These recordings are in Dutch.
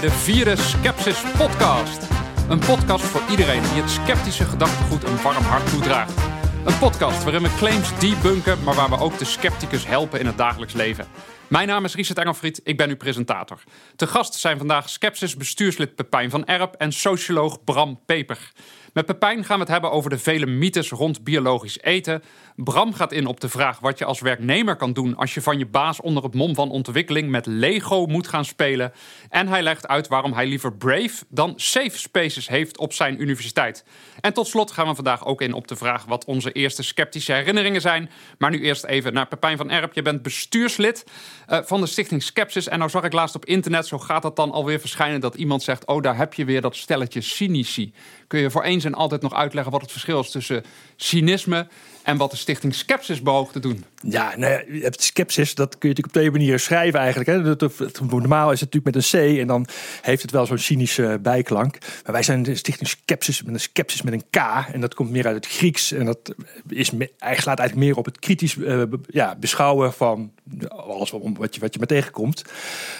bij de vierde Skepsis Podcast. Een podcast voor iedereen die het sceptische gedachtegoed een warm hart toedraagt. Een podcast waarin we claims debunken, maar waar we ook de scepticus helpen in het dagelijks leven. Mijn naam is Richard Engelfried, ik ben uw presentator. Te gast zijn vandaag Skepsis bestuurslid Pepijn van Erp en socioloog Bram Peper. Met Pepijn gaan we het hebben over de vele mythes rond biologisch eten. Bram gaat in op de vraag wat je als werknemer kan doen als je van je baas onder het mom van ontwikkeling met Lego moet gaan spelen. En hij legt uit waarom hij liever Brave dan Safe Spaces heeft op zijn universiteit. En tot slot gaan we vandaag ook in op de vraag wat onze eerste sceptische herinneringen zijn. Maar nu eerst even naar Pepijn van Erp. Je bent bestuurslid uh, van de stichting Skepsis. En nou zag ik laatst op internet, zo gaat dat dan alweer verschijnen, dat iemand zegt: Oh, daar heb je weer dat stelletje cynici. Kun je voor eens en altijd nog uitleggen wat het verschil is tussen cynisme en wat de stichting Skepsis te doen? Ja, nou ja, je hebt skepsis, dat kun je natuurlijk op twee manieren schrijven eigenlijk. Hè. normaal is het natuurlijk met een C en dan heeft het wel zo'n cynische bijklank. Maar wij zijn de stichting Skepsis met een skepsis met een K en dat komt meer uit het Grieks. En dat is, eigenlijk slaat eigenlijk meer op het kritisch uh, ja, beschouwen van alles wat je, wat je maar tegenkomt.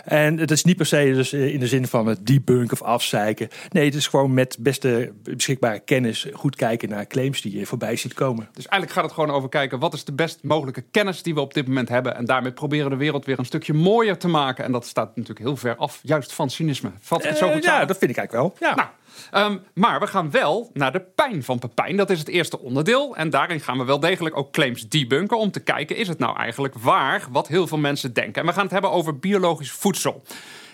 En het is niet per se dus eh, in de zin van het debunken of afzeiken. Nee, het is gewoon met beste beschikbare kennis goed kijken naar claims die je voorbij ziet komen. Dus eigenlijk gaat het gewoon over kijken wat is de best mogelijke kennis die we op dit moment hebben. En daarmee proberen de wereld weer een stukje mooier te maken. En dat staat natuurlijk heel ver af, juist van cynisme. Valt het zo goed uh, Ja, dat vind ik eigenlijk wel. Ja. Nou, Um, maar we gaan wel naar de pijn van Pepijn. Dat is het eerste onderdeel. En daarin gaan we wel degelijk ook claims debunken. Om te kijken, is het nou eigenlijk waar wat heel veel mensen denken? En we gaan het hebben over biologisch voedsel.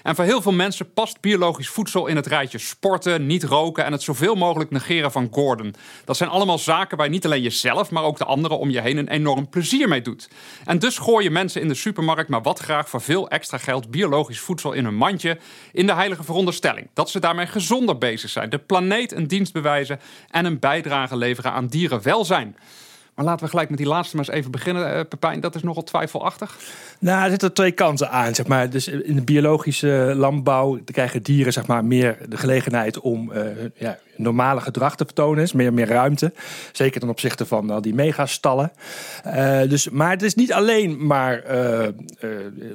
En voor heel veel mensen past biologisch voedsel in het rijtje sporten, niet roken en het zoveel mogelijk negeren van Gordon. Dat zijn allemaal zaken waar niet alleen jezelf, maar ook de anderen om je heen een enorm plezier mee doet. En dus gooien mensen in de supermarkt maar wat graag voor veel extra geld biologisch voedsel in hun mandje, in de heilige veronderstelling dat ze daarmee gezonder bezig zijn, de planeet een dienst bewijzen en een bijdrage leveren aan dierenwelzijn. Maar laten we gelijk met die laatste maar eens even beginnen, uh, Pepijn. Dat is nogal twijfelachtig. Nou, er zitten twee kanten aan, zeg maar. Dus in de biologische landbouw krijgen dieren zeg maar, meer de gelegenheid om uh, ja, normale gedrag te vertonen is. Meer, meer ruimte. Zeker ten opzichte van al die megastallen. Uh, dus, maar het is niet alleen maar uh,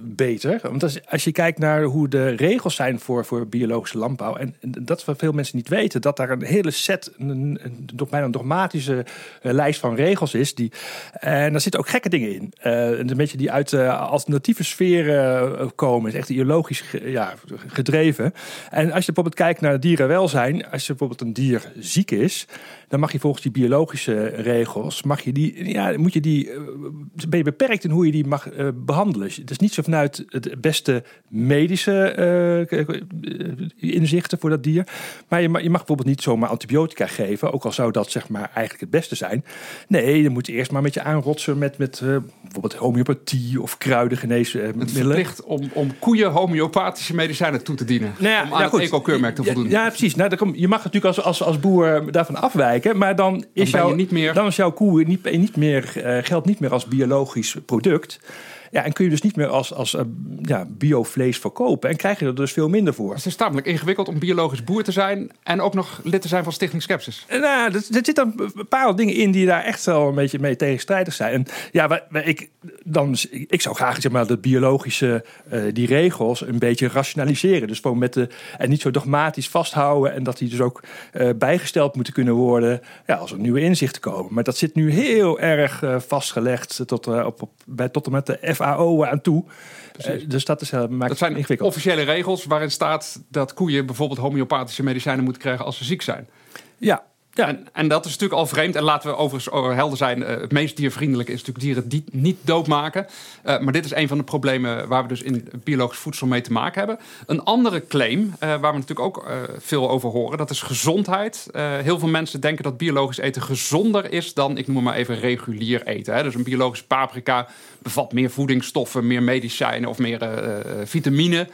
beter. Want als, je kijkt naar hoe de regels zijn voor, voor biologische landbouw. En dat wat veel mensen niet weten. Dat daar een hele set, een, een, een bijna een dogmatische lijst van regels is. Die, en daar zitten ook gekke dingen in. een beetje die uit alternatieve sferen komen. Is echt ideologisch ja, gedreven. En als je bijvoorbeeld kijkt naar dierenwelzijn. Als je bijvoorbeeld een dier ziek is, dan mag je volgens die biologische regels, mag je die, ja, moet je die, eh, ben je beperkt in hoe je die mag uh, behandelen. Het is niet zo vanuit het beste medische uh, inzichten voor dat dier, maar je mag, je mag bijvoorbeeld niet zomaar antibiotica geven, ook al zou dat zeg maar eigenlijk het beste zijn. Nee, dan moet je eerst maar met je aanrotsen met, met bijvoorbeeld homeopathie of kruidengeneesmiddelen. Het verplicht om, om koeien homeopathische medicijnen toe te dienen. Nou ja, om aan ja, het eco-keurmerk te voldoen. Ja, ja precies. Nou, je mag natuurlijk als, als, als boer daarvan afwijken. Maar dan is, dan jouw, niet meer... dan is jouw koe niet, niet meer, uh, geldt niet meer als biologisch product. Ja, en kun je dus niet meer als, als uh, ja, biovlees verkopen. En krijg je er dus veel minder voor. Het is tamelijk ingewikkeld om biologisch boer te zijn. En ook nog lid te zijn van Stichting Skepsis. Eh, nou, er, er zitten een paar dingen in die daar echt wel een beetje mee tegenstrijdig zijn. En ja, ik, dan, ik zou graag zeg maar, de biologische, uh, die regels een beetje rationaliseren. Dus gewoon met de, en niet zo dogmatisch vasthouden. En dat die dus ook uh, bijgesteld moeten kunnen worden ja, als er nieuwe inzichten komen. Maar dat zit nu heel erg vastgelegd tot, op, op, bij, tot en met de FAO aan toe. Uh, dus dat, is, uh, maakt dat zijn ingewikkeld. officiële regels waarin staat dat koeien bijvoorbeeld homeopathische medicijnen moeten krijgen als ze ziek zijn. Ja, ja. En, dat is natuurlijk al vreemd. En laten we overigens helder zijn: uh, het meest diervriendelijke is natuurlijk dieren die niet doodmaken. Uh, maar dit is een van de problemen waar we dus in biologisch voedsel mee te maken hebben. Een andere claim, uh, waar we natuurlijk ook veel over horen, dat is gezondheid. heel veel mensen denken dat biologisch eten gezonder is dan, ik noem maar even, regulier eten. Hè. Dus een biologische paprika bevat meer voedingsstoffen, meer medicijnen of meer vitamine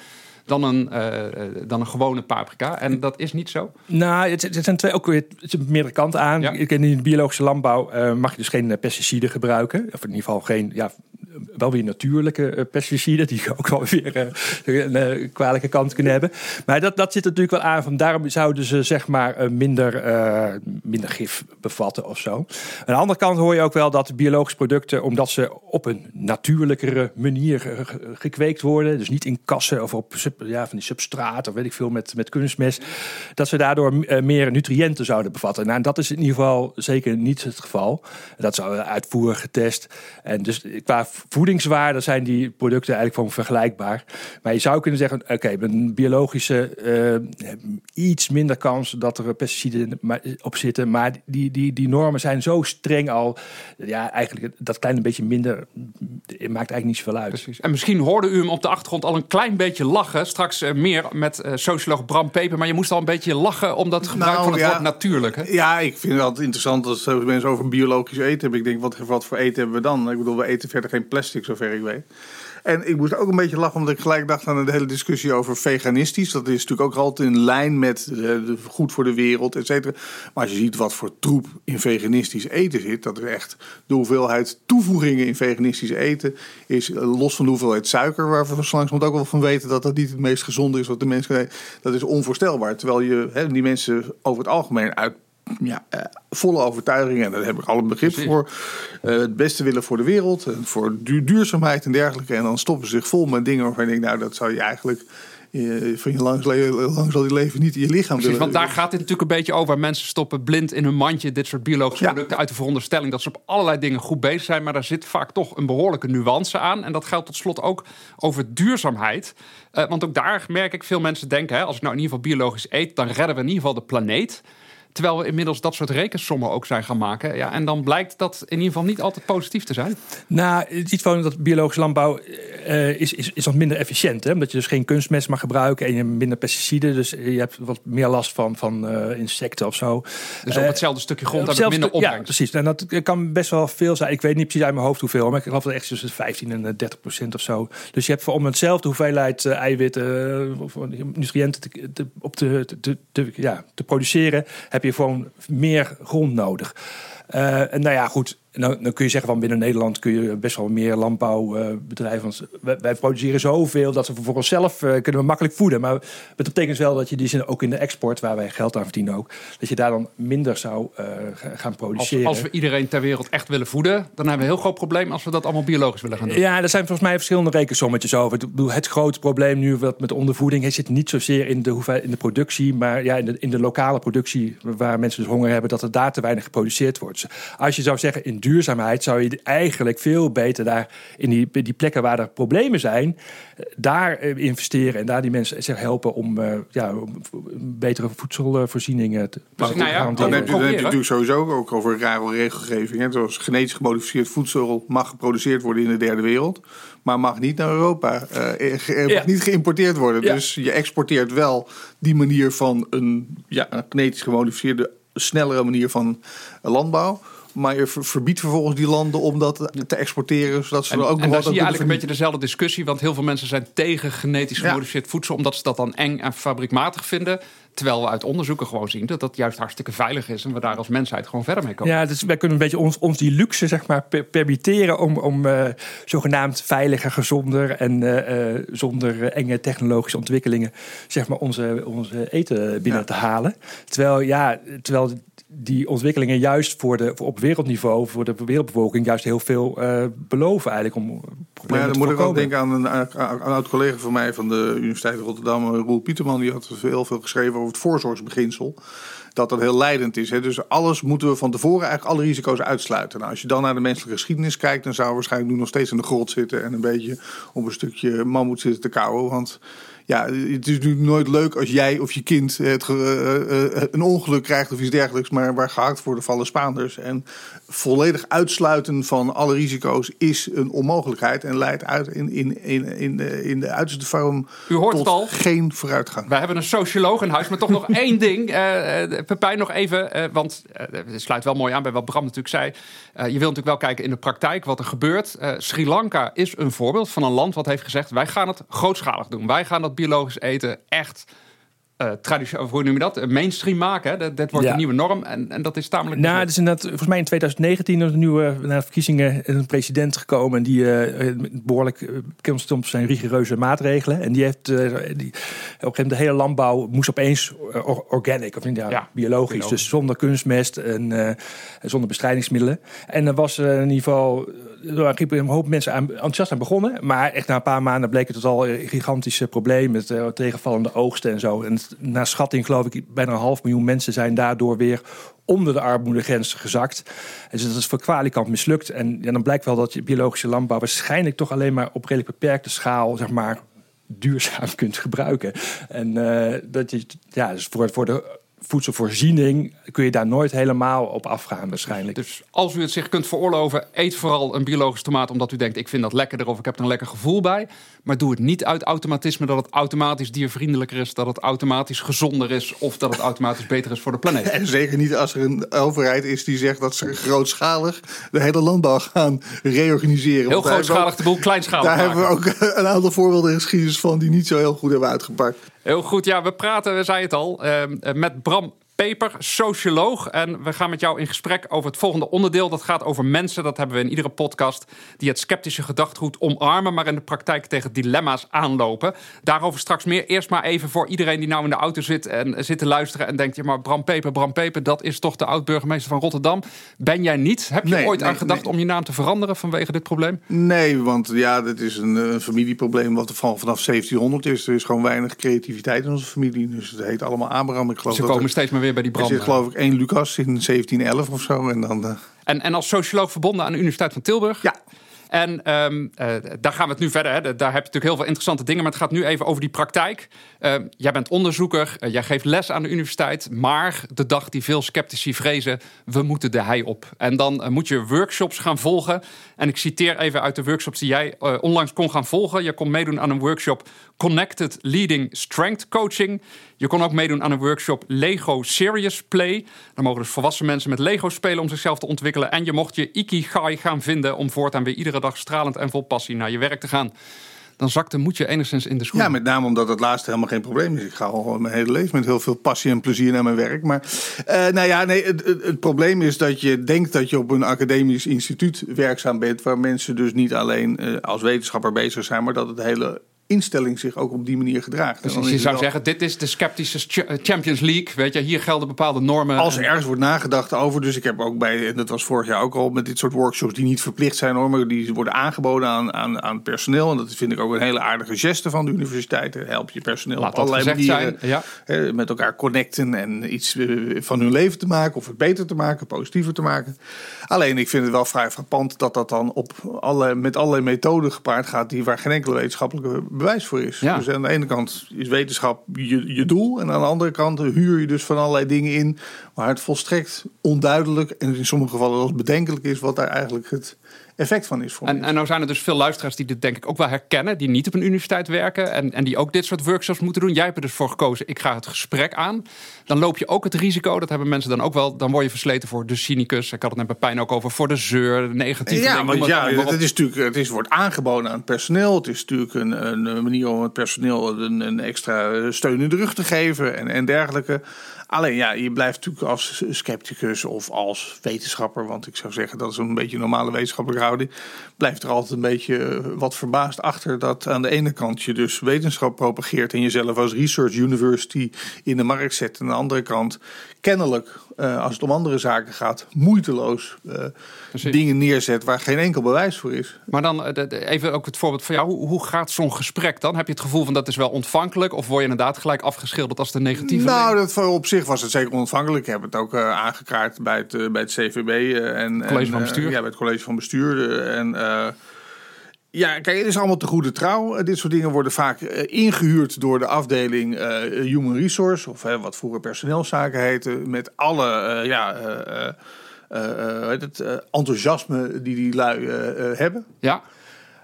dan een, uh, dan een gewone paprika. En dat is niet zo. Nou, het, het zijn twee ook weer meerdere kanten aan. Ja. In de biologische landbouw uh, mag je dus geen pesticiden gebruiken. Of in ieder geval geen ja, wel weer natuurlijke pesticiden, die ook wel weer een kwalijke kant kunnen hebben. Maar dat, dat zit natuurlijk wel aan. Van daarom zouden ze zeg maar minder, minder gif bevatten of zo. Aan de andere kant hoor je ook wel dat biologische producten, omdat ze op een natuurlijkere manier gekweekt worden, dus niet in kassen of op ja, van die substraat of weet ik veel met, met kunstmest, dat ze daardoor meer nutriënten zouden bevatten. Nou, dat is in ieder geval zeker niet het geval. Dat zou uitvoerig getest. En dus qua voedingswaarde zijn die producten eigenlijk gewoon vergelijkbaar. Maar je zou kunnen zeggen, oké, met een biologische uh, iets minder kans dat er pesticiden op zitten. Maar die, die, die normen zijn zo streng al. Ja, eigenlijk dat kleine beetje minder maakt eigenlijk niet zoveel uit. Precies. En misschien hoorde u hem op de achtergrond al een klein beetje lachen. Straks uh, meer met uh, socioloog Bram Peper. Maar je moest al een beetje lachen om dat gebruik nou, van het woord natuurlijk. Hè? Ja, ik vind het altijd interessant als mensen over biologisch eten hebben. Ik denk, wat, wat voor eten hebben we dan? Ik bedoel, we eten verder geen plastic, zover ik weet. En ik moest ook een beetje lachen, omdat ik gelijk dacht aan de hele discussie over veganistisch. Dat is natuurlijk ook altijd in lijn met de, goed voor de wereld, et cetera. Maar als je ziet wat voor troep in veganistisch eten zit, dat is echt de hoeveelheid toevoegingen in veganistisch eten is los van de hoeveelheid suiker, waar we langzamerhand ook wel van weten dat dat niet het meest gezonde is wat de mensen Dat is onvoorstelbaar. Terwijl je die mensen over het algemeen uit ja, uh, volle overtuiging, en daar heb ik al een begrip voor, uh, het beste willen voor de wereld, en voor duurzaamheid en dergelijke. En dan stoppen ze zich vol met dingen waarvan je denkt, nou, dat zou je eigenlijk uh, van je langs, lang zal je leven niet in je lichaam Precies, Want daar gaat dit natuurlijk een beetje over. Mensen stoppen blind in hun mandje dit soort biologische producten uit de veronderstelling dat ze op allerlei dingen goed bezig zijn. Maar daar zit vaak toch een behoorlijke nuance aan. En dat geldt tot slot ook over duurzaamheid. want ook daar merk ik veel mensen denken, hè, als ik nou in ieder geval biologisch eet, dan redden we in ieder geval de planeet. Terwijl we inmiddels dat soort rekensommen ook zijn gaan maken. Ja, en dan blijkt dat in ieder geval niet altijd positief te zijn. Nou, het is gewoon dat biologische landbouw uh, is, is, is wat minder efficiënt. Hè? Omdat je dus geen kunstmest mag gebruiken en je hebt minder pesticiden. Dus je hebt wat meer last van, van uh, insecten of zo. Dus op eh, hetzelfde stukje grond heb je minder opbrengst. Ja, precies. En dat kan best wel veel zijn. Ik weet niet precies uit mijn hoofd hoeveel. Maar ik geloof dat echt tussen 15 en 30 procent of zo. Dus je hebt voor om hetzelfde hoeveelheid eiwitten of nutriënten te, op te, te, te, ja, te produceren... heb je je gewoon meer grond nodig. En nou ja, goed. Dan kun je zeggen van binnen Nederland kun je best wel meer landbouwbedrijven. Uh, wij, produceren zoveel dat we voor onszelf uh, kunnen we makkelijk voeden. Maar het betekent wel dat je die zin ook in de export, waar wij geld aan verdienen ook, dat je daar dan minder zou uh, gaan produceren. Als, als, we iedereen ter wereld echt willen voeden, dan hebben we een heel groot probleem als we dat allemaal biologisch willen gaan doen. Ja, er zijn volgens mij verschillende rekensommetjes over. Het grote probleem nu wat met ondervoeding het zit niet zozeer in de, hoeveel, in de productie, maar ja, in, de, in de lokale productie, waar mensen dus honger hebben, dat er daar te weinig geproduceerd wordt. Dus als je zou zeggen in duurzaamheid zou je eigenlijk veel beter daar in die, die plekken waar er problemen zijn, eh, daar eh, investeren en daar die mensen zich helpen om, uh, ja, betere voedselvoorzieningen te dus, nou ja, Dan heb je, dan heb je natuurlijk sowieso ook over rare regelgeving. Hè. Zoals genetisch gemodificeerd voedsel mag geproduceerd worden in de derde wereld, maar mag niet naar Europa. Uh, mag niet geïmporteerd worden. Dus je exporteert wel die manier van een, ja, een genetisch gemodificeerde snellere manier van landbouw. Maar je verbiedt vervolgens die landen om dat te exporteren. Zodat ze en, er ook en nog daar zie je eigenlijk een beetje dezelfde discussie. Want heel veel mensen zijn tegen genetisch gemodificeerd voedsel. Omdat ze dat dan eng en fabriekmatig vinden. Terwijl we uit onderzoeken gewoon zien dat dat juist hartstikke veilig is. En we daar als mensheid gewoon verder mee komen. Ja, dus wij kunnen een beetje ons, ons die luxe zeg maar, permitteren om, om uh, zogenaamd veiliger, gezonder en uh, uh, zonder enge technologische ontwikkelingen zeg maar, onze, onze eten binnen te halen. Terwijl, ja, terwijl die ontwikkelingen juist voor de, voor op wereldniveau, voor de wereldbevolking, juist heel veel uh, beloven eigenlijk om maar ja, dan moet ik ook denken aan een, aan een oud collega van mij van de Universiteit Rotterdam, Roel Pieterman, die had heel veel geschreven over het voorzorgsbeginsel. Dat dat heel leidend is. Hè? Dus alles moeten we van tevoren eigenlijk alle risico's uitsluiten. Nou, als je dan naar de menselijke geschiedenis kijkt, dan zou we waarschijnlijk nu nog steeds in de grot zitten en een beetje op een stukje mammoet zitten te kauwen. Want ja, het is natuurlijk nooit leuk als jij of je kind het, uh, een ongeluk krijgt of iets dergelijks, maar waar gehakt worden vallen Spaanders. En volledig uitsluiten van alle risico's is een onmogelijkheid en leidt uit in, in, in, in, de, in de uiterste vorm U hoort tot het al. geen vooruitgang. Wij hebben een socioloog in huis, maar toch nog één ding. Uh, Pepijn, nog even, uh, want het sluit wel mooi aan bij wat Bram natuurlijk zei. je wilt natuurlijk wel kijken in de praktijk wat er gebeurt. Sri Lanka is een voorbeeld van een land wat heeft gezegd: wij gaan het grootschalig doen. Wij gaan dat biologisch eten echt uh, traditioneel, hoe noem je dat? Mainstream maken. Dat, dat wordt Ja. een nieuwe norm en, en dat is tamelijk. Nou, is inderdaad, volgens mij in 2019 is een nieuwe na de verkiezingen een president gekomen. En die eh, behoorlijk eh, bekend stond op zijn rigoureuze maatregelen. En die heeft eh, die, op een gegeven moment de hele landbouw moest opeens eh, or- organic, of ja, Ja, biologisch. biologisch. Dus zonder kunstmest en eh, zonder bestrijdingsmiddelen. En er was eh, in ieder geval, er een hoop mensen aan, enthousiast aan begonnen. Maar echt na een paar maanden bleek het al een gigantisch eh, probleem met eh, tegenvallende oogsten en zo. En naar schatting geloof ik bijna een half miljoen mensen zijn daardoor weer onder de armoedegrens gezakt. Dus dat is voor kwalijkant mislukt. En ja, dan blijkt wel dat je biologische landbouw waarschijnlijk toch alleen maar op redelijk beperkte schaal, zeg maar, duurzaam kunt gebruiken. En eh, dat je, ja, dus voor, voor de voedselvoorziening kun je daar nooit helemaal op afgaan waarschijnlijk. Dus als u het zich kunt veroorloven, eet vooral een biologische tomaat omdat u denkt: ik vind dat lekkerder of ik heb er een lekker gevoel bij. Maar doe het niet uit automatisme dat het automatisch diervriendelijker is, dat het automatisch gezonder is of dat het automatisch beter is voor de planeet. En zeker niet als er een overheid is die zegt dat ze grootschalig de hele landbouw gaan reorganiseren. Heel grootschalig de boel kleinschalig Daar maken. hebben we ook een aantal voorbeelden in geschiedenis van die niet zo heel goed hebben uitgepakt. Heel goed, ja, we praten, we zei het al, eh, met Bram Peper, socioloog. En we gaan met jou in gesprek over het volgende onderdeel. Dat gaat over mensen, dat hebben we in iedere podcast, die het sceptische gedachtegoed omarmen, maar in de praktijk tegen dilemma's aanlopen. Daarover straks meer. Eerst maar even voor iedereen die nou in de auto zit en zit te luisteren en denkt, ja, maar Bram Peper, Bram Peper, dat is toch de oud-burgemeester van Rotterdam. Ben jij niet? Heb je Nee, ooit nee, aan gedacht nee. om je naam te veranderen vanwege dit probleem? Nee, want ja, dit is een, eh, familieprobleem wat er van, vanaf 1700 is. Er is gewoon weinig creativiteit in onze familie. Dus het heet allemaal Abraham. Ik geloof Ze dat komen er, steeds maar weer bij die er zit geloof ik één Lucas in 1711 of zo. En dan, eh, En, en als socioloog verbonden aan de Universiteit van Tilburg. ja, En ehm, eh, daar gaan we het nu verder. Hè. Daar heb je natuurlijk heel veel interessante dingen. Maar het gaat nu even over die praktijk. Ehm, jij bent onderzoeker. eh, jij geeft les aan de universiteit. Maar de dag die veel sceptici vrezen. We moeten de hei op. En dan moet je workshops gaan volgen. En ik citeer even uit de workshops die jij onlangs kon gaan volgen. Je kon meedoen aan een workshop Connected Leading Strength Coaching. Je kon ook meedoen aan een workshop Lego Serious Play. Dan mogen dus volwassen mensen met Lego spelen om zichzelf te ontwikkelen. En je mocht je Ikigai gaan vinden om voortaan weer iedere dag stralend en vol passie naar je werk te gaan. Dan zakt de moed je enigszins in de schoen. Ja, met name omdat het laatste helemaal geen probleem is. Ik ga al mijn hele leven met heel veel passie en plezier naar mijn werk. Maar eh, nou ja, nee, het, het, het probleem is dat je denkt dat je op een academisch instituut werkzaam bent. Waar mensen dus niet alleen eh, als wetenschapper bezig zijn, maar dat het hele instelling zich ook op die manier gedraagt. Dus je zou wel- zeggen, dit is de sceptische Ch- Champions League. Weet je, hier gelden bepaalde normen. Als er En- ergens wordt nagedacht over, dus ik heb ook bij, en dat was vorig jaar ook al met dit soort workshops die niet verplicht zijn hoor, maar die worden aangeboden aan, aan, aan personeel. En dat vind ik ook een hele aardige geste van de universiteiten. Help je personeel Laat op allerlei manieren zijn. Ja. hè, met elkaar connecten en iets eh, van hun leven te maken, of het beter te maken, positiever te maken. Alleen ik vind het wel vrij frappant dat dat dan op alle, met allerlei methoden gepaard gaat die waar geen enkele wetenschappelijke bewijs voor is. Ja. Dus aan de ene kant is wetenschap je, je doel. En aan de andere kant huur je dus van allerlei dingen in. waar het volstrekt onduidelijk. en in sommige gevallen zelfs bedenkelijk is. wat daar eigenlijk het effect van is voor En, en nou zijn er dus veel luisteraars die dit denk ik ook wel herkennen. Die niet op een universiteit werken. En, en die ook dit soort workshops moeten doen. Jij hebt er dus voor gekozen, ik ga het gesprek aan. Dan loop je ook het risico, dat hebben mensen dan ook wel. Dan word je versleten voor de cynicus. Ik had het net bij Pijn ook over. Voor de zeur, de negatieve Ja, want ja, het op. is natuurlijk, het is, wordt aangeboden aan het personeel. Het is natuurlijk een, een manier om het personeel een, een extra steun in de rug te geven en, en dergelijke. Alleen ja, je blijft natuurlijk als scepticus of als wetenschapper, want ik zou zeggen dat is een beetje een normale wetenschappelijke houding, blijft er altijd een beetje eh, wat verbaasd achter dat aan de ene kant je dus wetenschap propageert en jezelf als research university in de markt zet. Aan de andere kant kennelijk, eh, als het om andere zaken gaat, moeiteloos eh, dingen neerzet waar geen enkel bewijs voor is. Maar dan eh, even ook het voorbeeld van jou. Hoe, hoe gaat zo'n gesprek dan? Heb je het gevoel van dat is wel ontvankelijk? Of word je inderdaad gelijk afgeschilderd als de negatieve? Nou, dat, op zich was het zeker ontvankelijk. Ik heb het ook aangekaart bij het, bij het CVB. en, College en, van Bestuur. ja, bij het college van bestuur. en ja, kijk, het is allemaal te goede trouw. Eh, dit soort dingen worden vaak eh, ingehuurd door de afdeling eh, Human Resource. Of eh, wat vroeger personeelszaken heette. Met alle ja, het, enthousiasme die die lui hebben. Ja,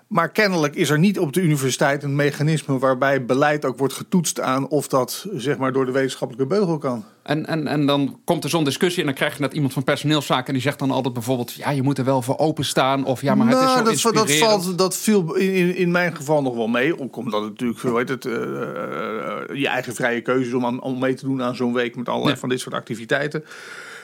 Maar kennelijk is er niet op de universiteit een mechanisme waarbij beleid ook wordt getoetst aan of dat zeg maar door de wetenschappelijke beugel kan. En, en, en dan komt er zo'n discussie en dan krijg je net iemand van personeelszaken en die zegt dan altijd bijvoorbeeld, ja, je moet er wel voor openstaan of ja, maar het is zo nou, dat, dat, inspirerend. valt, dat viel in, in mijn geval nog wel mee. Ook omdat het natuurlijk, hoe heet het, eh, eh, je eigen vrije keuze is om, aan- om mee te doen aan zo'n week met allerlei Ja. van dit soort activiteiten.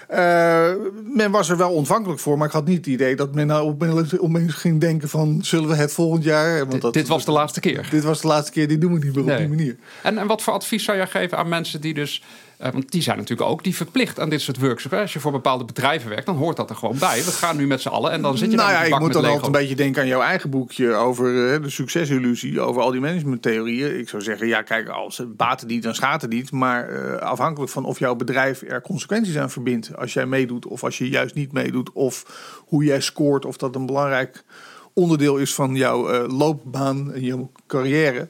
Eh, men was er wel ontvankelijk voor, maar ik had niet het idee dat men nou opeens ging denken van zullen we het volgend jaar. Want Dit- dat, dit was de laatste keer. Dit was de laatste keer, die doen we niet meer Nee. op die manier. En, en wat voor advies zou jij geven aan mensen die dus... eh, want die zijn natuurlijk ook die verplicht aan dit soort workshops. Als je voor bepaalde bedrijven werkt, dan hoort dat er gewoon bij. We gaan nu met z'n allen en dan zit je nou ja, ik moet dan Lego. altijd een beetje denken aan jouw eigen boekje over eh, de succesillusie, over al die managementtheorieën. Ik zou zeggen, ja, kijk, als het baten niet, dan schaadt het niet. Maar afhankelijk van of jouw bedrijf er consequenties aan verbindt, als jij meedoet of als je juist niet meedoet, of hoe jij scoort, of dat een belangrijk onderdeel is van jouw eh, loopbaan en jouw carrière.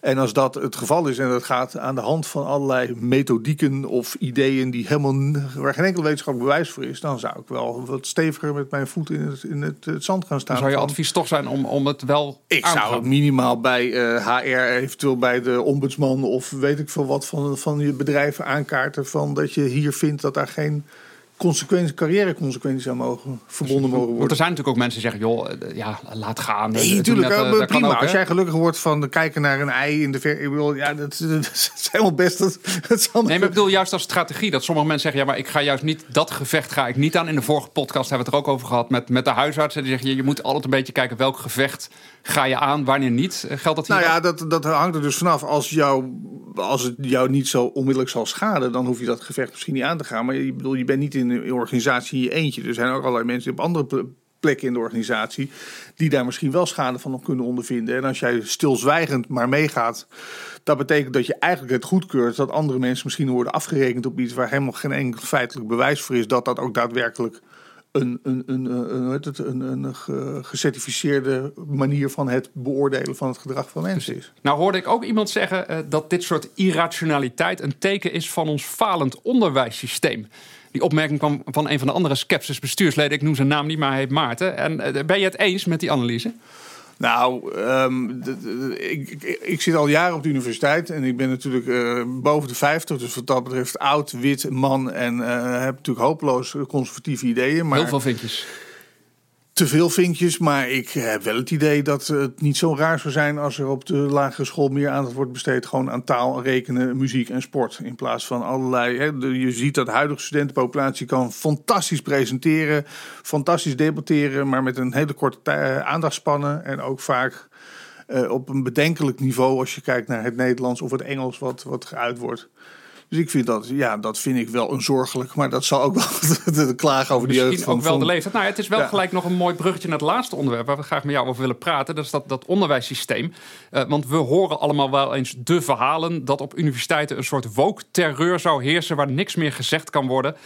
En als dat het geval is en dat gaat aan de hand van allerlei methodieken of ideeën die helemaal waar geen enkel wetenschappelijk bewijs voor is, dan zou ik wel wat steviger met mijn voet in het, in het, het zand gaan staan. Dan zou je advies toch zijn om, om het wel ik zou het minimaal bij eh, HR, eventueel bij de ombudsman of weet ik veel wat van, van je bedrijven aankaarten. Van dat je hier vindt dat daar geen consequenties, carrièreconsequenties aan mogen verbonden mogen Want worden. er zijn natuurlijk ook mensen die zeggen, joh, eh, ja, laat gaan. Nee, natuurlijk. eh, eh, kan prima. ook? Als jij gelukkig wordt van de kijken naar een ei in de ver... Ik bedoel, ja, dat, dat is helemaal best. Dat, dat is allemaal- Nee, maar ik bedoel juist als strategie. Dat sommige mensen zeggen, ja, maar ik ga juist niet... Dat gevecht ga ik niet aan. In de vorige podcast hebben we het er ook over gehad met, met de huisartsen. Die zeggen, je, je moet altijd een beetje kijken welk gevecht ga je aan, wanneer niet. Geldt dat hier Nou ja, dat, dat hangt er dus vanaf. Als, jou, als het jou niet zo onmiddellijk zal schaden, dan hoef je dat gevecht misschien niet aan te gaan. Maar je, bedoel, je bent niet in een organisatie in je eentje. Er zijn ook allerlei mensen op andere ple- plekken in de organisatie die daar misschien wel schade van kunnen ondervinden. En als jij stilzwijgend maar meegaat, dat betekent dat je eigenlijk het goedkeurt dat andere mensen misschien worden afgerekend op iets waar helemaal geen enkel feitelijk bewijs voor is dat dat ook daadwerkelijk een, een, een, een, gecertificeerde manier van het beoordelen van het gedrag van mensen is. Nou hoorde ik ook iemand zeggen eh, dat dit soort irrationaliteit een teken is van ons falend onderwijssysteem. Die opmerking kwam van een van de andere Skepsis bestuursleden. Ik noem zijn naam niet, maar hij heet Maarten. En eh, ben je het eens met die analyse? Nou, ehm, ik, ik zit al jaren op de universiteit en ik ben natuurlijk eh, boven de 50, dus wat dat betreft oud, wit, man en eh, heb natuurlijk hopeloos conservatieve ideeën. Maar Heel veel vinkjes. Te veel vinkjes, maar ik heb wel het idee dat het niet zo raar zou zijn als er op de lagere school meer aandacht wordt besteed gewoon aan taal, rekenen, muziek en sport. In plaats van allerlei. Hè, je ziet dat de huidige studentenpopulatie kan fantastisch presenteren, fantastisch debatteren, maar met een hele korte tij- aandachtspannen en ook vaak eh, op een bedenkelijk niveau als je kijkt naar het Nederlands of het Engels wat, wat geuit wordt. Dus ik vind dat, ja, dat vind ik wel een zorgelijk. Maar dat zal ook wel de klagen over de jeugd Misschien ook wel de leeftijd. Nou, het is wel Ja. gelijk nog een mooi bruggetje naar het laatste onderwerp... waar we graag met jou over willen praten. Dat is dat, dat onderwijssysteem. Eh, want we horen allemaal wel eens de verhalen... dat op universiteiten een soort woke-terreur zou heersen... waar niks meer gezegd kan worden.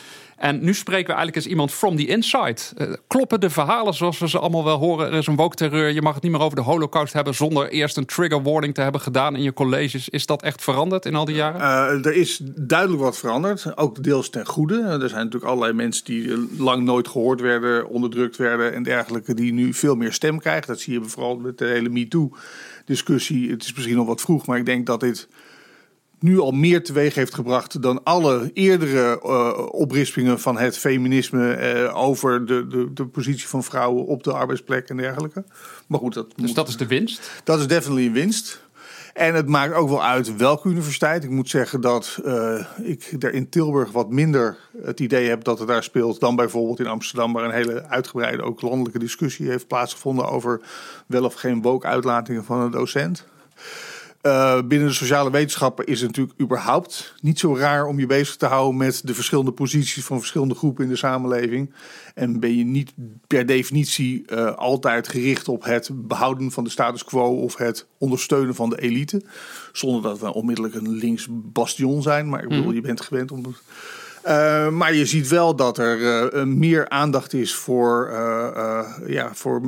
En nu spreken we eigenlijk eens iemand from the inside. Eh, kloppen de verhalen zoals we ze allemaal wel horen? Er is een woke-terreur. Je mag het niet meer over de holocaust hebben... zonder eerst een trigger warning te hebben gedaan in je colleges. Is dat echt veranderd in al die jaren? Eh, er is duidelijk wat veranderd, ook deels ten goede. Er zijn natuurlijk allerlei mensen die eh, lang nooit gehoord werden, onderdrukt werden en dergelijke, die nu veel meer stem krijgen. Dat zie je vooral met de hele MeToo-discussie. Het is misschien nog wat vroeg, maar ik denk dat dit nu al meer teweeg heeft gebracht dan alle eerdere eh, oprispingen van het feminisme eh, over de, de, de positie van vrouwen op de arbeidsplek en dergelijke. Maar goed, dat Dus moet- dat is de winst. dat is definitely een winst. En het maakt ook wel uit welke universiteit. Ik moet zeggen dat eh, ik er in Tilburg wat minder het idee heb dat het daar speelt dan bijvoorbeeld in Amsterdam, waar een hele uitgebreide ook landelijke discussie heeft plaatsgevonden over wel of geen woke-uitlatingen van een docent. Eh, binnen de sociale wetenschappen is het natuurlijk überhaupt niet zo raar om je bezig te houden met de verschillende posities van verschillende groepen in de samenleving. En ben je niet per definitie eh, altijd gericht op het behouden van de status quo of het ondersteunen van de elite. Zonder dat we onmiddellijk een links bastion zijn. Maar ik bedoel, je bent gewend om. Eh, maar je ziet wel dat er meer aandacht is voor, ja, voor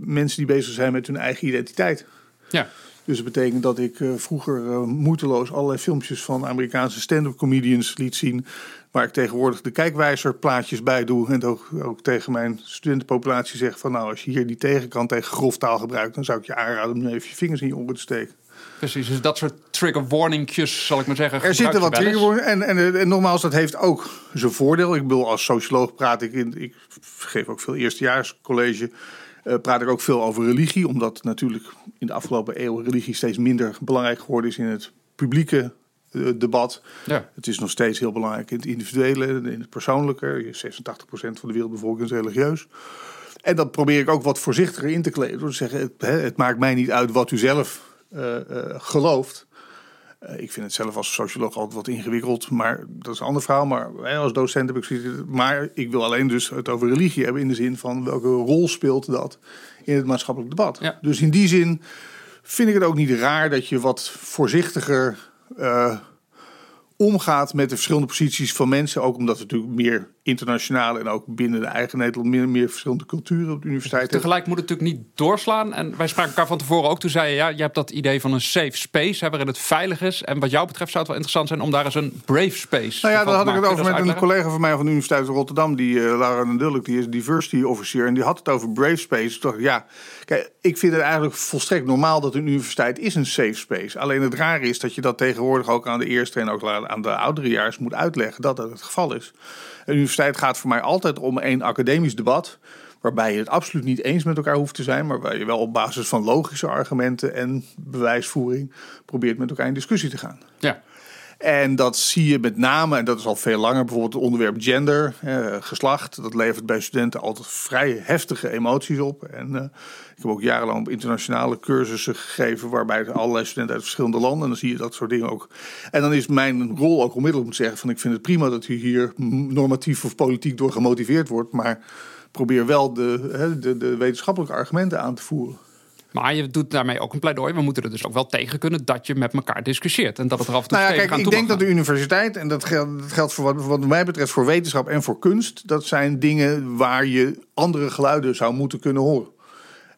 mensen die bezig zijn met hun eigen identiteit. Ja. Dus dat betekent dat ik uh, vroeger uh, moeiteloos allerlei filmpjes van Amerikaanse stand-up comedians liet zien. Waar ik tegenwoordig de kijkwijzerplaatjes bij doe. En ook, ook, tegen mijn studentenpopulatie zeg van nou, als je hier die tegen kan tegen grof taal gebruikt, dan zou ik je aanraden om even je vingers in je oren te steken. Precies, dus dat soort trigger warningjes, zal ik maar zeggen. Er zitten wat trigger warnings. En, en, en, nogmaals, dat heeft ook zijn voordeel. Ik bedoel, als socioloog praat ik in. Ik geef ook veel eerstejaarscollege. Uh, praat ik ook veel over religie, omdat natuurlijk in de afgelopen eeuwen religie steeds minder belangrijk geworden is in het publieke uh, debat. Ja. Het is nog steeds heel belangrijk in het individuele, in het persoonlijke. 86% van de wereldbevolking is religieus. En dat probeer ik ook wat voorzichtiger in te kleden. Door te zeggen, het, hè, het maakt mij niet uit wat u zelf uh, gelooft. Uh, ik vind het zelf als socioloog altijd wat ingewikkeld, maar dat is een ander verhaal. Maar als docent heb ik zoiets. Maar ik wil alleen dus het over religie hebben in de zin van welke rol speelt dat in het maatschappelijk debat. Ja. Dus in die zin vind ik het ook niet raar dat je wat voorzichtiger uh, omgaat met de verschillende posities van mensen. Ook omdat het natuurlijk meer internationaal en ook binnen de eigen Nederland meer en meer verschillende culturen op de universiteit. Tegelijk moet het natuurlijk niet doorslaan. En wij spraken elkaar van tevoren ook. Toen zei je, ja, je hebt dat idee van een safe space, hè, waarin het veilig is. En wat jou betreft zou het wel interessant zijn om daar eens een brave space. Nou ja, daar had te ik het over met een collega van mij van de Universiteit van Rotterdam, die uh, Laura de Dulk, die is diversity officer. En die had het over brave space. Toch, ja, kijk, ik vind het eigenlijk volstrekt normaal dat een universiteit is een safe space. Alleen het rare is dat je dat tegenwoordig ook aan de eerste en ook aan de ouderejaars moet uitleggen dat dat het geval is. Een universiteit gaat voor mij altijd om een academisch debat. Waarbij je het absoluut niet eens met elkaar hoeft te zijn. Maar waar je wel op basis van logische argumenten en bewijsvoering probeert met elkaar in discussie te gaan. Ja. En dat zie je met name, en dat is al veel langer, bijvoorbeeld het onderwerp gender, eh, geslacht. Dat levert bij studenten altijd vrij heftige emoties op. En uh, ik heb ook jarenlang internationale cursussen gegeven, waarbij allerlei studenten uit verschillende landen, en dan zie je dat soort dingen ook. En dan is mijn rol ook onmiddellijk om te zeggen: van ik vind het prima dat u hier normatief of politiek door gemotiveerd wordt, maar probeer wel de, de, de wetenschappelijke argumenten aan te voeren. Maar je doet daarmee ook een pleidooi. We moeten er dus ook wel tegen kunnen dat je met elkaar discussieert. En dat het er af en toe nou ja, kijk, ik denk dat de universiteit, en dat geldt, dat geldt voor wat, wat mij betreft voor wetenschap en voor kunst, dat zijn dingen waar je andere geluiden zou moeten kunnen horen.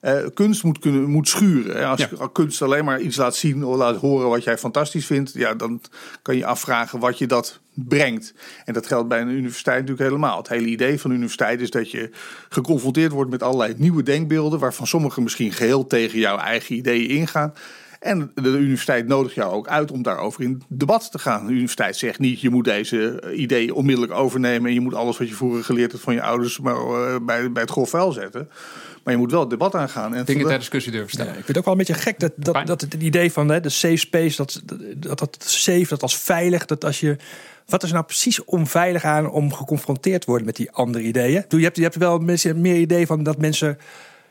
Eh, kunst moet, kunnen, moet schuren. Als Ja. kunst alleen maar iets laat zien of laat horen wat jij fantastisch vindt, ja, dan kan je afvragen wat je dat brengt. En dat geldt bij een universiteit natuurlijk helemaal. Het hele idee van een universiteit is dat je geconfronteerd wordt met allerlei nieuwe denkbeelden, waarvan sommige misschien geheel tegen jouw eigen ideeën ingaan. En de universiteit nodigt jou ook uit om daarover in debat te gaan. De universiteit zegt niet, je moet deze ideeën onmiddellijk overnemen en je moet alles wat je vroeger geleerd hebt van je ouders maar eh, bij, bij het grof vuil zetten. Maar je moet wel het debat aangaan. En Dingen ter discussie durven stellen. Ja, ik vind het ook wel een beetje gek dat, dat, dat het het idee van hè, de safe space, dat, dat, dat safe, dat als veilig, dat als je. Wat is er nou precies onveilig aan om geconfronteerd te worden met die andere ideeën? Doe, je, hebt, je hebt wel mensen, meer idee van dat mensen.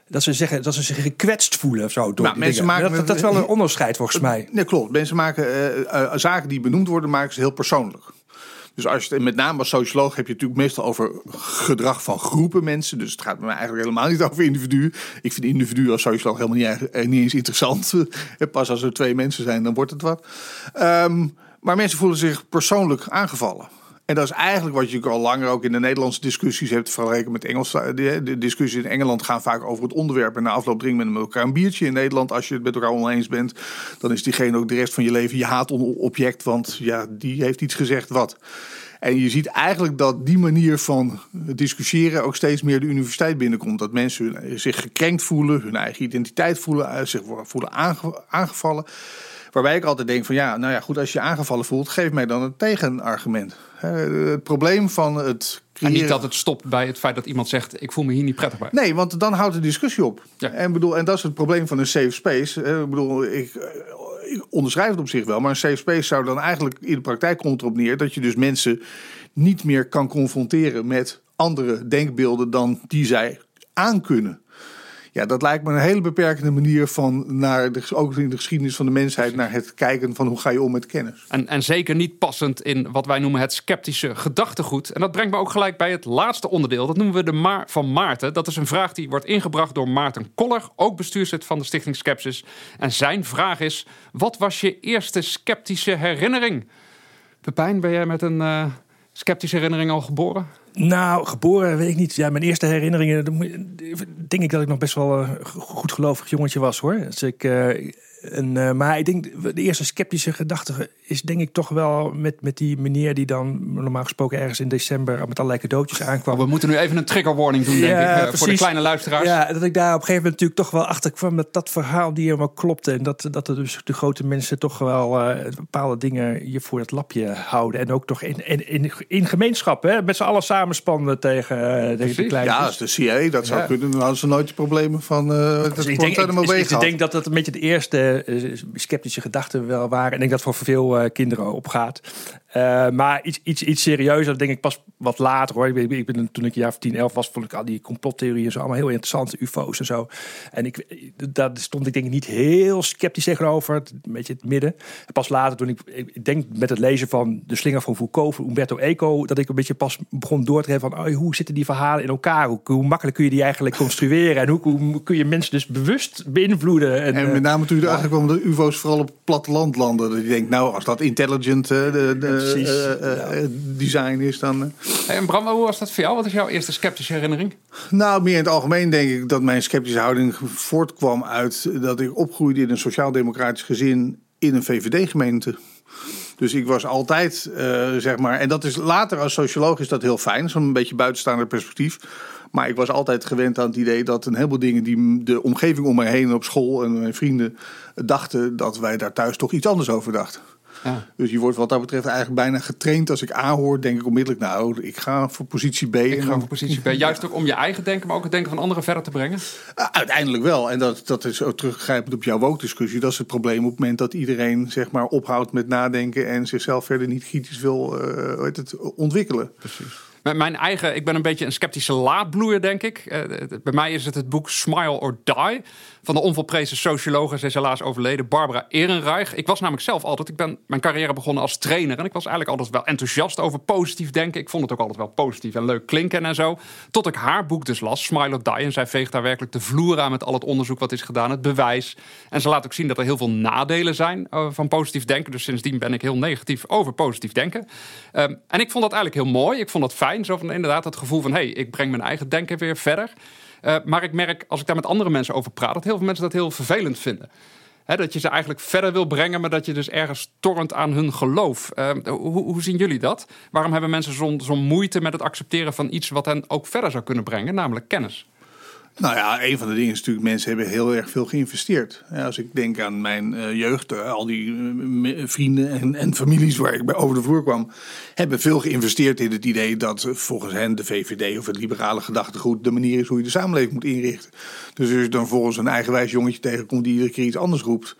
Dat ze, zeggen, dat ze zich gekwetst voelen of zo. Door Nou, die mensen maken- dat, dat is wel een onderscheid volgens mij. Nee, klopt. Mensen maken eh, eh, zaken die benoemd worden, maken ze heel persoonlijk. Dus als je met name als socioloog heb je het natuurlijk meestal over gedrag van groepen mensen. Dus het gaat mij eigenlijk helemaal niet over individuen. Ik vind individuen als socioloog helemaal niet, eh, niet eens interessant. Pas als er twee mensen zijn, dan wordt het wat. Ehm, maar mensen voelen zich persoonlijk aangevallen. En dat is eigenlijk wat je al langer ook in de Nederlandse discussies hebt vergeleken met Engels. De, de discussies in Engeland gaan vaak over het onderwerp. En na afloop drinken met elkaar een biertje. In Nederland, als je het met elkaar oneens bent, dan is diegene ook de rest van je leven je haatobject. Want ja, die heeft iets gezegd wat. En je ziet eigenlijk dat die manier van discussiëren ook steeds meer de universiteit binnenkomt. Dat mensen zich gekrenkt voelen, hun eigen identiteit voelen, eh, zich voelen aange- aangevallen. Waarbij ik altijd denk van ja, nou ja, goed, als je aangevallen voelt, geef mij dan een tegenargument. Het probleem van het En creëren... niet dat het stopt bij het feit dat iemand zegt: Ik voel me hier niet prettig bij. Nee, want dan houdt de discussie op. Ja. En, bedoel, en dat is het probleem van een safe space. Ik bedoel, ik, eh, ik onderschrijf het op zich wel, maar een safe space zou dan eigenlijk in de praktijk komt erop neer dat je dus mensen niet meer kan confronteren met andere denkbeelden dan die zij aankunnen. Ja, dat lijkt me een hele beperkende manier van, naar de, ook in de geschiedenis van de mensheid, naar het kijken van hoe ga je om met kennis. En, en zeker niet passend in wat wij noemen het sceptische gedachtegoed. En dat brengt me ook gelijk bij het laatste onderdeel. Dat noemen we de Maar van Maarten. Dat is een vraag die wordt ingebracht door Maarten Koller, ook bestuurslid van de Stichting Skepsis. En zijn vraag is: wat was je eerste sceptische herinnering? Pepijn, ben jij met een eh, sceptische herinnering al geboren? Nou, geboren weet ik niet. Ja, mijn eerste herinneringen, denk ik dat ik nog best wel een goed gelovig jongetje was hoor. Dus ik, eh, en, eh, maar ik denk, de eerste sceptische gedachte is denk ik toch wel met, met die meneer die dan normaal gesproken ergens in december met allerlei cadeautjes aankwam. We moeten nu even een trigger warning doen, denk Ja, ik, eh, voor de kleine luisteraars. Ja, dat ik daar op een gegeven moment natuurlijk toch wel achter kwam dat dat verhaal die helemaal klopte. En dat, dat er dus de grote mensen toch wel eh, bepaalde dingen je voor het lapje houden. En ook toch in, in, in, in gemeenschap, hè, met z'n allen samenspannen tegen, tegen de Precies. kleintjes. Ja, dat is de CIA. Dat zou Ja. kunnen. Dan hadden ze nooit de problemen van uh, het Dus ik, denk, ik, denk dat dat een beetje de eerste sceptische gedachten wel waren. En ik denk dat voor veel eh, kinderen opgaat. Eh, maar iets, iets, iets serieuzer, denk ik pas wat later hoor. Ik ben, ik ben, toen ik een jaar of 10, 11 was, vond ik al die complottheorieën zo allemaal heel interessant. UFO's en zo. En ik, daar stond ik denk ik niet heel sceptisch tegenover. Het, een beetje het midden. En pas later, toen ik, ik denk met het lezen van De Slinger van Foucault, van Umberto Eco, dat ik een beetje pas begon door te geven van oh, hoe zitten die verhalen in elkaar? Hoe, hoe makkelijk kun je die eigenlijk construeren? En hoe, hoe kun je mensen dus bewust beïnvloeden? En, En eh, met name toen je erachter kwam dat UFO's vooral op platteland landen. Dat je denkt, nou, als dat intelligent eh, de, de, design is, dan... eh. Hey, en Bram, hoe was dat voor jou? Wat is jouw eerste sceptische herinnering? Nou, meer in het algemeen denk ik dat mijn sceptische houding voortkwam uit dat ik opgroeide in een sociaal-democratisch gezin in een VVD-gemeente. Dus ik was altijd, eh, zeg maar, en dat is later als socioloog is dat heel fijn, zo'n beetje buitenstaander perspectief. Maar ik was altijd gewend aan het idee dat een heleboel dingen die de omgeving om mij heen op school en mijn vrienden dachten, dat wij daar thuis toch iets anders over dachten. Ja. Dus je wordt wat dat betreft eigenlijk bijna getraind. Als ik A hoor, denk ik onmiddellijk, nou, ik ga voor positie B. Ik En ga voor positie B. Juist ook om je eigen denken, maar ook het denken van anderen verder te brengen. Uh, Uiteindelijk wel. En dat, dat is ook teruggrijpend op jouw woke-discussie. Dat is het probleem op het moment dat iedereen zeg maar, ophoudt met nadenken en zichzelf verder niet kritisch wil heet het, ontwikkelen. Met mijn eigen, ik ben een beetje een sceptische laadbloeier, denk ik. Eh, bij mij is het het boek Smile or Die van de onvolprezen sociologe, ze is helaas overleden, Barbara Ehrenreich. Ik was namelijk zelf altijd, ik ben mijn carrière begonnen als trainer en ik was eigenlijk altijd wel enthousiast over positief denken. Ik vond het ook altijd wel positief en leuk klinken en zo. Tot ik haar boek dus las, Smile or Die. En zij veegt daar werkelijk de vloer aan met al het onderzoek wat is gedaan, het bewijs. En ze laat ook zien dat er heel veel nadelen zijn eh, van positief denken. Dus sindsdien ben ik heel negatief over positief denken. Um, en ik vond dat eigenlijk heel mooi. Ik vond dat fijn. Zo van inderdaad het gevoel van, hé, hey, ik breng mijn eigen denken weer verder. Uh, maar ik merk, als ik daar met andere mensen over praat, dat heel veel mensen dat heel vervelend vinden. Dat je ze eigenlijk verder wil brengen, maar dat je dus ergens torrent aan hun geloof. Uh, hoe, hoe, zien jullie dat? Waarom hebben mensen zo'n zo moeite met het accepteren van iets wat hen ook verder zou kunnen brengen, namelijk kennis? Nou ja, een van de dingen is natuurlijk, mensen hebben heel erg veel geïnvesteerd. Als ik denk aan mijn uh, jeugd, uh, al die uh, vrienden en, en, families waar ik bij over de vloer kwam, hebben veel geïnvesteerd in het idee dat volgens hen de VVD of het liberale gedachtegoed de manier is hoe je de samenleving moet inrichten. Dus als je dan volgens een eigenwijs jongetje tegenkomt die iedere keer iets anders roept.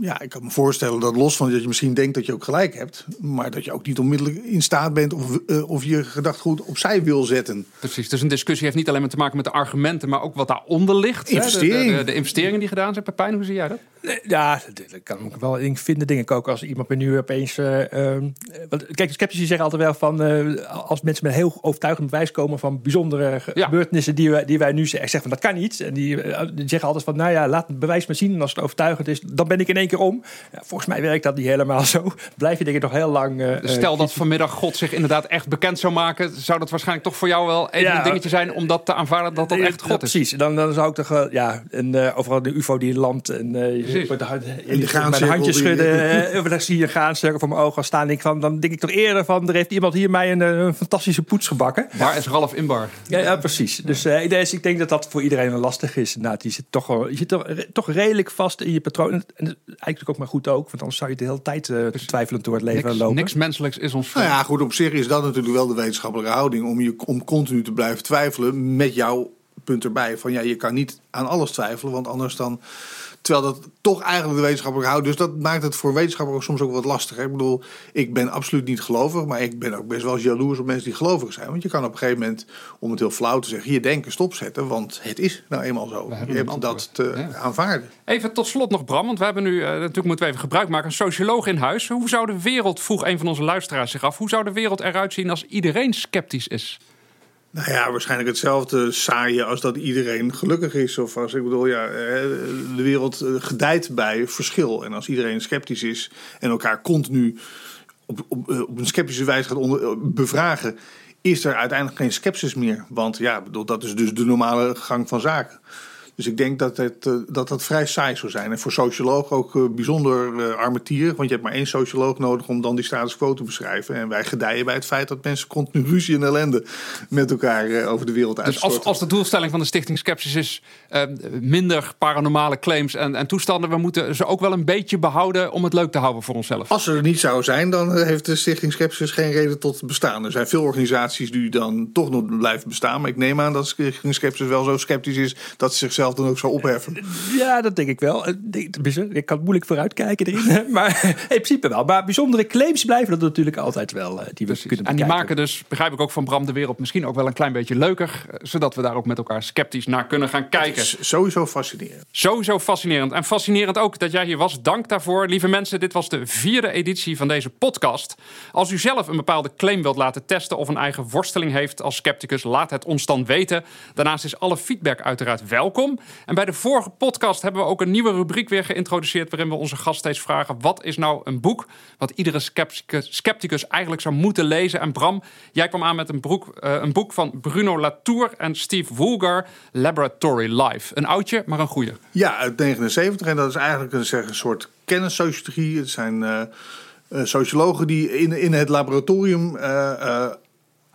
Ja, ik kan me voorstellen dat los van dat je misschien denkt dat je ook gelijk hebt, maar dat je ook niet onmiddellijk in staat bent of, uh, of je gedachtegoed opzij wil zetten. Precies, dus een discussie heeft niet alleen maar te maken met de argumenten, maar ook wat daaronder ligt. De, de, de, investeringen die gedaan zijn. Pepijn, hoe zie jij dat? Ja, dat kan ik wel in vinden. Denk ik ook als iemand me nu opeens. Uh, want, kijk, sceptici zeggen altijd wel van. Uh, als mensen met heel overtuigend bewijs komen van bijzondere ja. gebeurtenissen die, we, die wij nu zeggen van dat kan niet. En die, die, zeggen altijd van nou ja, laat het bewijs maar zien. En als het overtuigend is, dan ben ik in één keer om. Ja, volgens mij werkt dat niet helemaal zo. Blijf je denk ik nog heel lang. Dus stel dat vanmiddag God zich inderdaad echt bekend zou maken, zou dat waarschijnlijk toch voor jou wel even ja, een dingetje zijn om dat te aanvaarden dat dat echt God is. Precies. Dan, dan zou ik toch ja, en overal de UFO die landt en die mijn handjes schudden. Die... daar zie je een graancirkel voor mijn ogen staan. Van, dan denk ik toch eerder van, er heeft iemand hier mij een, een fantastische poets gebakken. Waar is Ralf Inbar? Ja, ja precies. Dus uh, dus ik denk dat dat voor iedereen wel lastig is. Nou, je zit, toch, je zit toch, toch redelijk vast in je patroon. En eigenlijk ook maar goed ook, want anders zou je de hele tijd uh, twijfelend door het leven niks, lopen. Niks menselijks is ons Nou ja, goed, op zich is dat natuurlijk wel de wetenschappelijke houding. Om, je, om continu te blijven twijfelen met jouw punt erbij. Van ja, je kan niet aan alles twijfelen, want anders dan... Terwijl dat toch eigenlijk de wetenschappelijke houdt. Dus dat maakt het voor wetenschappers soms ook wat lastiger. Ik bedoel, ik ben absoluut niet gelovig. Maar ik ben ook best wel jaloers op mensen die gelovig zijn. Want je kan op een gegeven moment, om het heel flauw te zeggen, je denken stopzetten. Want het is nou eenmaal zo. Je hebt dat te ja. aanvaarden. Even tot slot nog, Bram. Want we hebben nu, uh, natuurlijk moeten we even gebruik maken, een socioloog in huis. Hoe zou de wereld, vroeg een van onze luisteraars zich af, hoe zou de wereld eruit zien als iedereen sceptisch is? Nou ja, waarschijnlijk hetzelfde saaien als dat iedereen gelukkig is. Of als ik bedoel, ja, de wereld gedijt bij verschil. En als iedereen sceptisch is en elkaar continu op, op, op een sceptische wijze gaat bevragen. is er uiteindelijk geen sceptisch meer. Want ja, bedoel, dat is dus de normale gang van zaken. Dus ik denk dat het, uh, dat dat vrij saai zou zijn. En voor sociologen ook uh, bijzonder uh, armetierig. Want je hebt maar één socioloog nodig om dan die status quo te beschrijven. En wij gedijen bij het feit dat mensen continu ruzie en ellende met elkaar over de wereld uitstorten. Dus als, als de doelstelling van de Stichting Skepsis is minder paranormale claims en, en toestanden. We moeten ze ook wel een beetje behouden om het leuk te houden voor onszelf. Als ze er niet zou zijn, dan heeft de Stichting Skepsis geen reden tot bestaan. Er zijn veel organisaties die dan toch nog blijven bestaan. Maar ik neem aan dat de Stichting Skepsis wel zo sceptisch is dat ze zichzelf dan ook zo opheffen. Ja, dat denk ik wel. Ik kan moeilijk vooruitkijken erin, maar in principe wel. Maar bijzondere claims blijven dat natuurlijk altijd wel. Die we kunnen en die maken dus, begrijp ik ook van Bram de Wereld, misschien ook wel een klein beetje leuker. Zodat we daar ook met elkaar sceptisch naar kunnen gaan kijken. sowieso fascinerend. Sowieso fascinerend. En fascinerend ook dat jij hier was. Dank daarvoor. Lieve mensen, dit was de vierde editie van deze podcast. Als u zelf een bepaalde claim wilt laten testen of een eigen worsteling heeft als scepticus, laat het ons dan weten. Daarnaast is alle feedback uiteraard welkom. En bij de vorige podcast hebben we ook een nieuwe rubriek weer geïntroduceerd. waarin we onze gast steeds vragen: wat is nou een boek wat iedere scepticus, scepticus eigenlijk zou moeten lezen? En Bram, jij kwam aan met een, uh, een boek van Bruno Latour en Steve Woolgar, Laboratory Life. Een oudje, maar een goede. Ja, uit 79. En dat is eigenlijk een, zeg, een soort kennissociologie. Het zijn. Uh, uh, sociologen die in, in het laboratorium uh,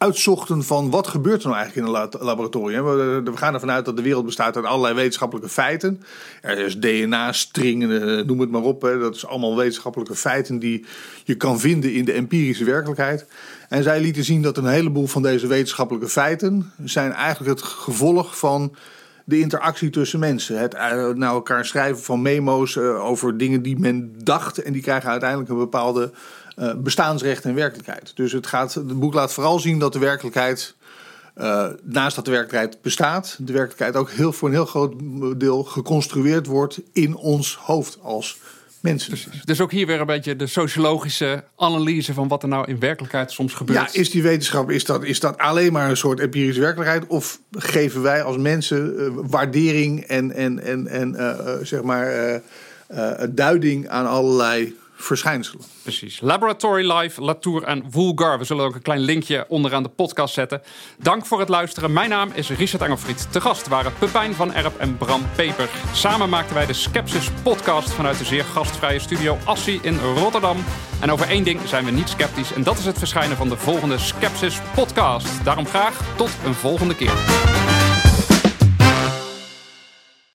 uitzochten van wat gebeurt er nou eigenlijk in een laboratorium. We, gaan ervan uit dat de wereld bestaat uit allerlei wetenschappelijke feiten. Er is DNA-stringen, noem het maar op. Hè. Dat is allemaal wetenschappelijke feiten die je kan vinden in de empirische werkelijkheid. En zij lieten zien dat een heleboel van deze wetenschappelijke feiten zijn eigenlijk het gevolg van de interactie tussen mensen. Het naar elkaar schrijven van memo's over dingen die men dacht. En die krijgen uiteindelijk een bepaalde uh, bestaansrecht en werkelijkheid. Dus het, gaat, het boek laat vooral zien dat de werkelijkheid, uh, naast dat de werkelijkheid bestaat, de werkelijkheid ook heel, voor een heel groot deel geconstrueerd wordt in ons hoofd als mensen. Dus ook hier weer een beetje de sociologische analyse van wat er nou in werkelijkheid soms gebeurt. Ja, is die wetenschap, is dat, is dat alleen maar een soort empirische werkelijkheid? Of geven wij als mensen uh, waardering en, en, en, en zeg maar duiding aan allerlei verschijnselen. Precies. Laboratory Life, Latour en Woolgar. We zullen ook een klein linkje onderaan de podcast zetten. Dank voor het luisteren. Mijn naam is Richard Engelfried. Te gast waren Pepijn van Erp en Bram Peper. Samen maakten wij de Skepsis podcast vanuit de zeer gastvrije studio Assi in Rotterdam. En over één ding zijn we niet sceptisch. En dat is het verschijnen van de volgende Skepsis podcast. Daarom graag tot een volgende keer.